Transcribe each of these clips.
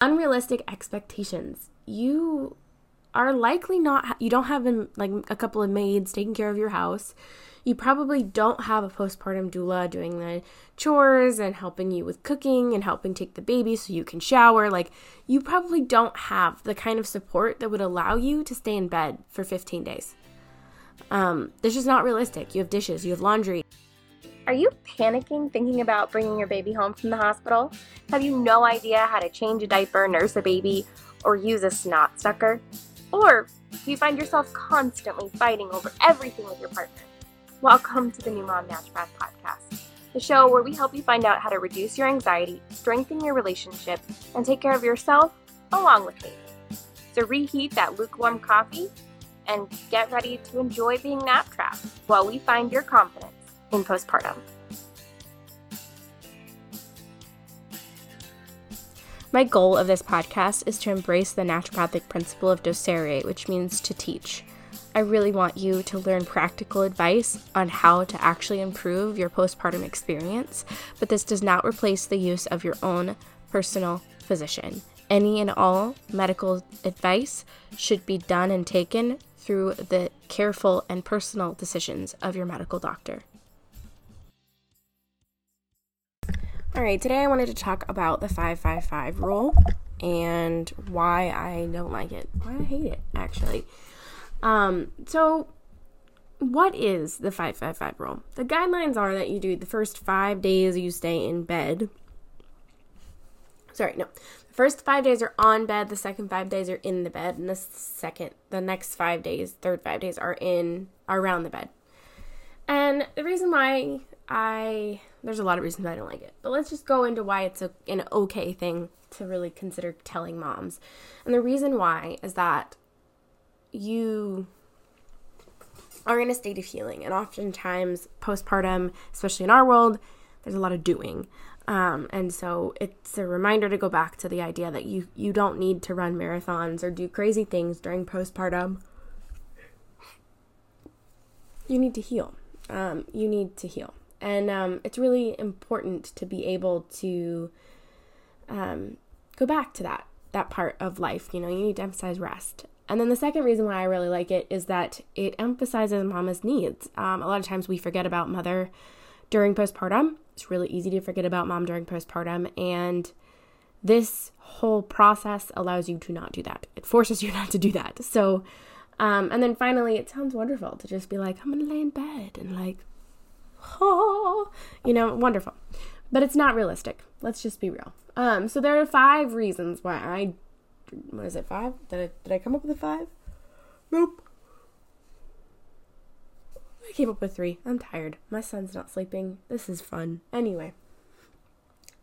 unrealistic expectations. You are likely not you don't have like a couple of maids taking care of your house. You probably don't have a postpartum doula doing the chores and helping you with cooking and helping take the baby so you can shower. Like you probably don't have the kind of support that would allow you to stay in bed for 15 days. Um, this is not realistic. You have dishes, you have laundry. Are you panicking thinking about bringing your baby home from the hospital? Have you no idea how to change a diaper, nurse a baby, or use a snot sucker? Or do you find yourself constantly fighting over everything with your partner? Welcome to the New Mom Naturopath Podcast, the show where we help you find out how to reduce your anxiety, strengthen your relationship, and take care of yourself along with baby. So reheat that lukewarm coffee and get ready to enjoy being nap trapped while we find your confidence in postpartum. My goal of this podcast is to embrace the naturopathic principle of docere, which means to teach. I really want you to learn practical advice on how to actually improve your postpartum experience, but this does not replace the use of your own personal physician. Any and all medical advice should be done and taken through the careful and personal decisions of your medical doctor. All right, today I wanted to talk about the 555 rule and why I don't like it. Why I hate it, actually. Um, so, what is the 555 rule? The guidelines are that you do the first five days you stay in bed. Sorry, no. The first five days are on bed, the second five days are in the bed, and the second, the next five days, third five days are in, around the bed. And the reason why I there's a lot of reasons I don't like it, but let's just go into why it's a, an okay thing to really consider telling moms. And the reason why is that you are in a state of healing, and oftentimes postpartum, especially in our world, there's a lot of doing. Um, and so it's a reminder to go back to the idea that you you don't need to run marathons or do crazy things during postpartum. You need to heal. Um, you need to heal. And um, it's really important to be able to um, go back to that that part of life. You know, you need to emphasize rest. And then the second reason why I really like it is that it emphasizes mama's needs. Um, a lot of times we forget about mother during postpartum. It's really easy to forget about mom during postpartum. And this whole process allows you to not do that. It forces you not to do that. So, um, and then finally, it sounds wonderful to just be like, I'm to lay in bed and like oh, you know, wonderful. But it's not realistic. Let's just be real. Um, so there are five reasons why I, what is it, five? Did I, did I come up with a five? Nope. I came up with three. I'm tired. My son's not sleeping. This is fun. Anyway.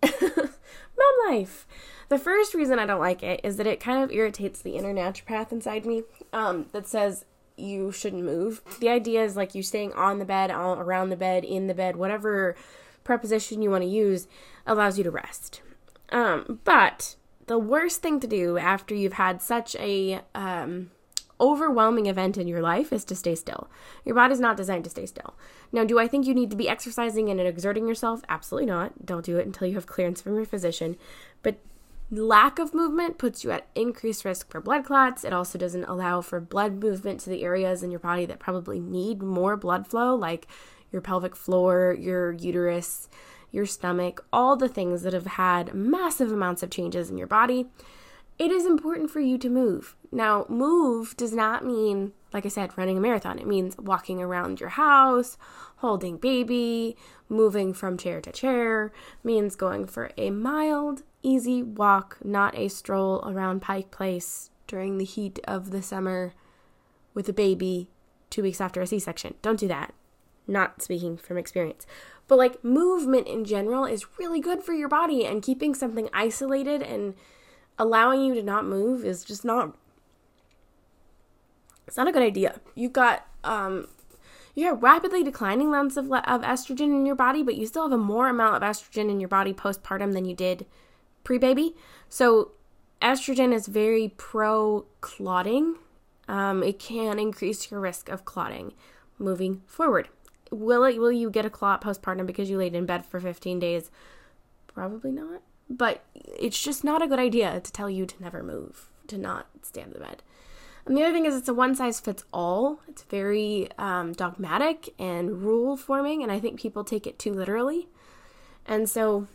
Mom life. The first reason I don't like it is that it kind of irritates the inner naturopath inside me um, that says you shouldn't move. The idea is like you staying on the bed, all around the bed, in the bed, whatever preposition you want to use allows you to rest. Um, but the worst thing to do after you've had such a um, overwhelming event in your life is to stay still. Your body's not designed to stay still. Now, do I think you need to be exercising and exerting yourself? Absolutely not. Don't do it until you have clearance from your physician. But Lack of movement puts you at increased risk for blood clots. It also doesn't allow for blood movement to the areas in your body that probably need more blood flow, like your pelvic floor, your uterus, your stomach, all the things that have had massive amounts of changes in your body. It is important for you to move. Now, move does not mean, like I said, running a marathon. It means walking around your house, holding baby, moving from chair to chair, means going for a mild easy walk, not a stroll around Pike Place during the heat of the summer with a baby two weeks after a C section. Don't do that. Not speaking from experience. But like movement in general is really good for your body, and keeping something isolated and allowing you to not move is just not. It's not a good idea. You've got um, you have rapidly declining levels of, of estrogen in your body, but you still have a more amount of estrogen in your body postpartum than you did pre baby. So, estrogen is very pro clotting. Um, it can increase your risk of clotting moving forward. Will it? Will you get a clot postpartum because you laid in bed for 15 days? Probably not. but it's just not a good idea to tell you to never move, to not stay on the bed. And the other thing is, it's a one size fits all. It's very um, dogmatic and rule forming, and I think people take it too literally. And so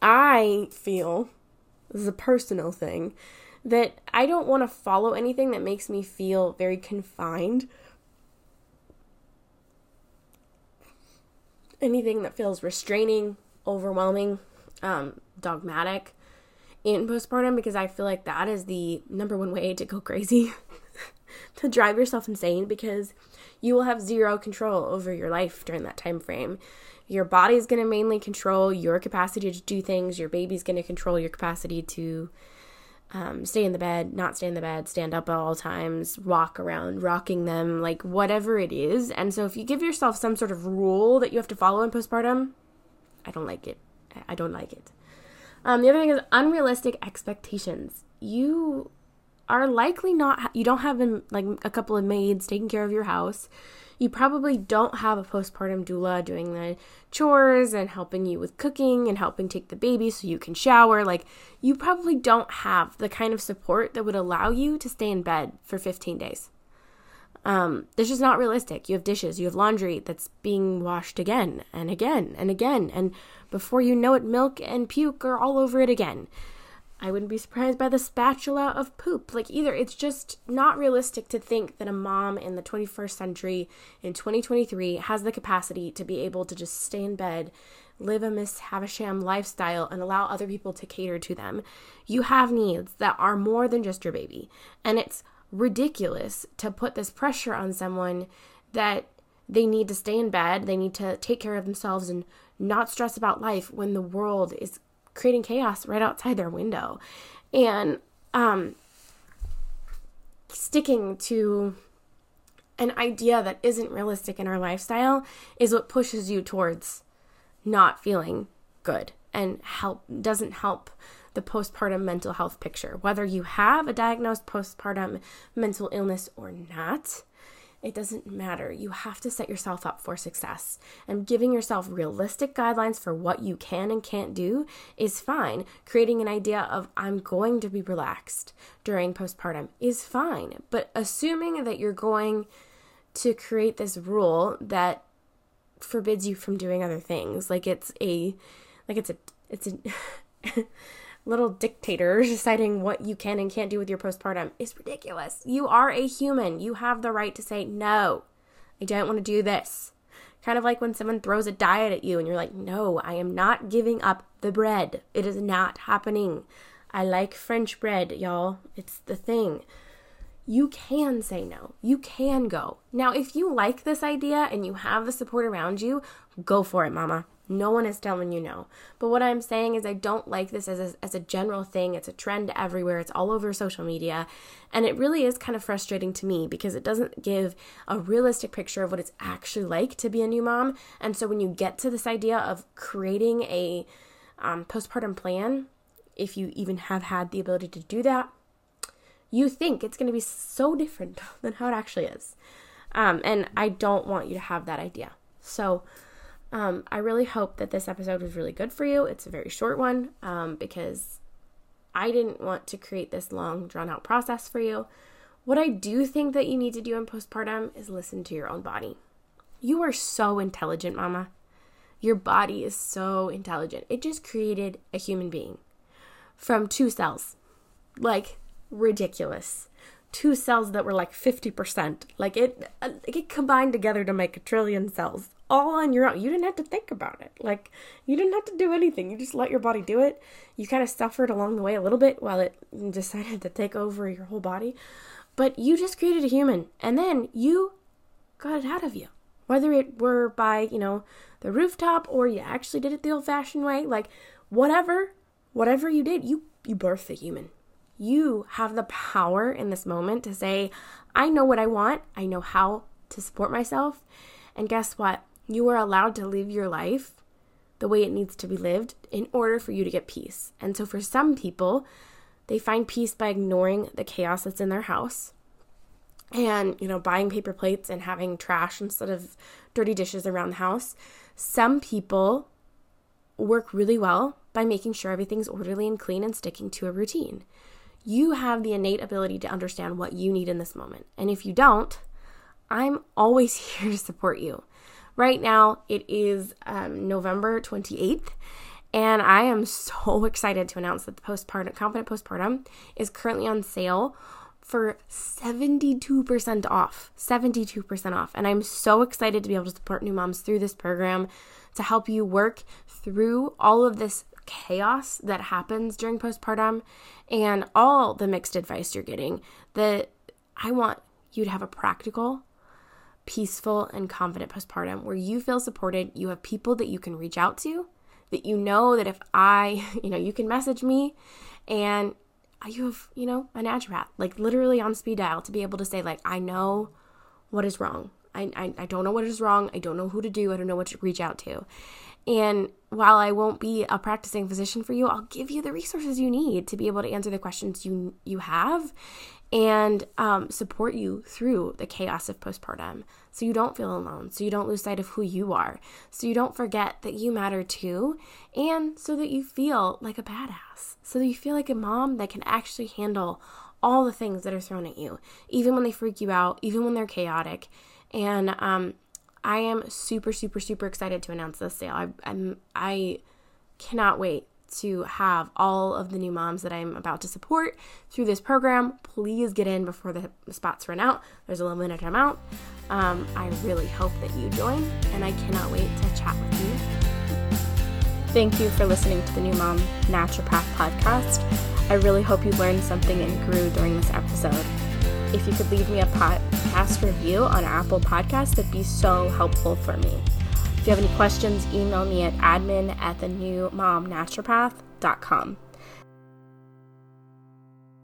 I feel, this is a personal thing, that I don't want to follow anything that makes me feel very confined. Anything that feels restraining, overwhelming, um, dogmatic in postpartum because I feel like that is the number one way to go crazy, to drive yourself insane because you will have zero control over your life during that time frame. Your body is going to mainly control your capacity to do things. Your baby's going to control your capacity to um, stay in the bed, not stay in the bed, stand up at all times, walk around, rocking them, like whatever it is. And so if you give yourself some sort of rule that you have to follow in postpartum, I don't like it. I don't like it. Um, the other thing is unrealistic expectations. You are likely not, you don't have like a couple of maids taking care of your house. You probably don't have a postpartum doula doing the chores and helping you with cooking and helping take the baby so you can shower. Like, you probably don't have the kind of support that would allow you to stay in bed for 15 days. Um, this is not realistic. You have dishes, you have laundry that's being washed again and again and again. And before you know it, milk and puke are all over it again. I wouldn't be surprised by the spatula of poop. Like, either it's just not realistic to think that a mom in the 21st century in 2023 has the capacity to be able to just stay in bed, live a Miss Havisham lifestyle, and allow other people to cater to them. You have needs that are more than just your baby. And it's ridiculous to put this pressure on someone that they need to stay in bed, they need to take care of themselves and not stress about life when the world is creating chaos right outside their window. And um, sticking to an idea that isn't realistic in our lifestyle is what pushes you towards not feeling good and help doesn't help the postpartum mental health picture whether you have a diagnosed postpartum mental illness or not it doesn't matter. You have to set yourself up for success. And giving yourself realistic guidelines for what you can and can't do is fine. Creating an idea of, I'm going to be relaxed during postpartum is fine. But assuming that you're going to create this rule that forbids you from doing other things, like it's a, like it's a, it's a, little dictator deciding what you can and can't do with your postpartum is ridiculous. You are a human. You have the right to say, no, I don't want to do this. Kind of like when someone throws a diet at you and you're like, no, I am not giving up the bread. It is not happening. I like French bread, y'all. It's the thing. You can say no. You can go. Now, if you like this idea and you have the support around you, go for it, mama. No one is telling you no. But what I'm saying is, I don't like this as a, as a general thing. It's a trend everywhere, it's all over social media. And it really is kind of frustrating to me because it doesn't give a realistic picture of what it's actually like to be a new mom. And so when you get to this idea of creating a um, postpartum plan, if you even have had the ability to do that, you think it's going to be so different than how it actually is. Um, and I don't want you to have that idea. So, um, I really hope that this episode was really good for you. It's a very short one um, because I didn't want to create this long, drawn out process for you. What I do think that you need to do in postpartum is listen to your own body. You are so intelligent, mama. Your body is so intelligent. It just created a human being from two cells. Like, ridiculous. Two cells that were like 50%. Like, it, uh, it combined together to make a trillion cells all on your own. You didn't have to think about it. Like, you didn't have to do anything. You just let your body do it. You kind of suffered along the way a little bit while it decided to take over your whole body. But you just created a human. And then you got it out of you. Whether it were by, you know, the rooftop or you actually did it the old fashioned way, like, whatever, whatever you did, you, you birthed a human. You have the power in this moment to say, I know what I want. I know how to support myself. And guess what? You are allowed to live your life the way it needs to be lived in order for you to get peace. And so for some people, they find peace by ignoring the chaos that's in their house and, you know, buying paper plates and having trash instead of dirty dishes around the house. Some people work really well by making sure everything's orderly and clean and sticking to a routine. You have the innate ability to understand what you need in this moment. And if you don't, I'm always here to support you. Right now, it is um, November 28th, and I am so excited to announce that the postpartum, Confident Postpartum, is currently on sale for 72% off. 72% off. And I'm so excited to be able to support new moms through this program to help you work through all of this chaos that happens during postpartum and all the mixed advice you're getting. That I want you to have a practical, peaceful, and confident postpartum where you feel supported. You have people that you can reach out to, that you know that if I, you know, you can message me and you have, you know, a naturopath, like literally on speed dial to be able to say, like, I know what is wrong. I, I, I don't know what is wrong. I don't know who to do. I don't know what to reach out to. And while I won't be a practicing physician for you, I'll give you the resources you need to be able to answer the questions you you have and um, support you through the chaos of postpartum so you don't feel alone, so you don't lose sight of who you are, so you don't forget that you matter too, and so that you feel like a badass, so that you feel like a mom that can actually handle all the things that are thrown at you, even when they freak you out, even when they're chaotic. And um, I am super, super, super excited to announce this sale. I, I'm, I cannot wait to have all of the new moms that I'm about to support through this program. Please get in before the spots run out. There's a limited amount. Um, I really hope that you join, and I cannot wait to chat with you. Thank you for listening to the New Mom Naturopath podcast. I really hope you learned something and grew during this episode. If you could leave me a podcast review on Apple Podcasts, that'd be so helpful for me. If you have any questions, email me at admin at the new mom naturopath.com.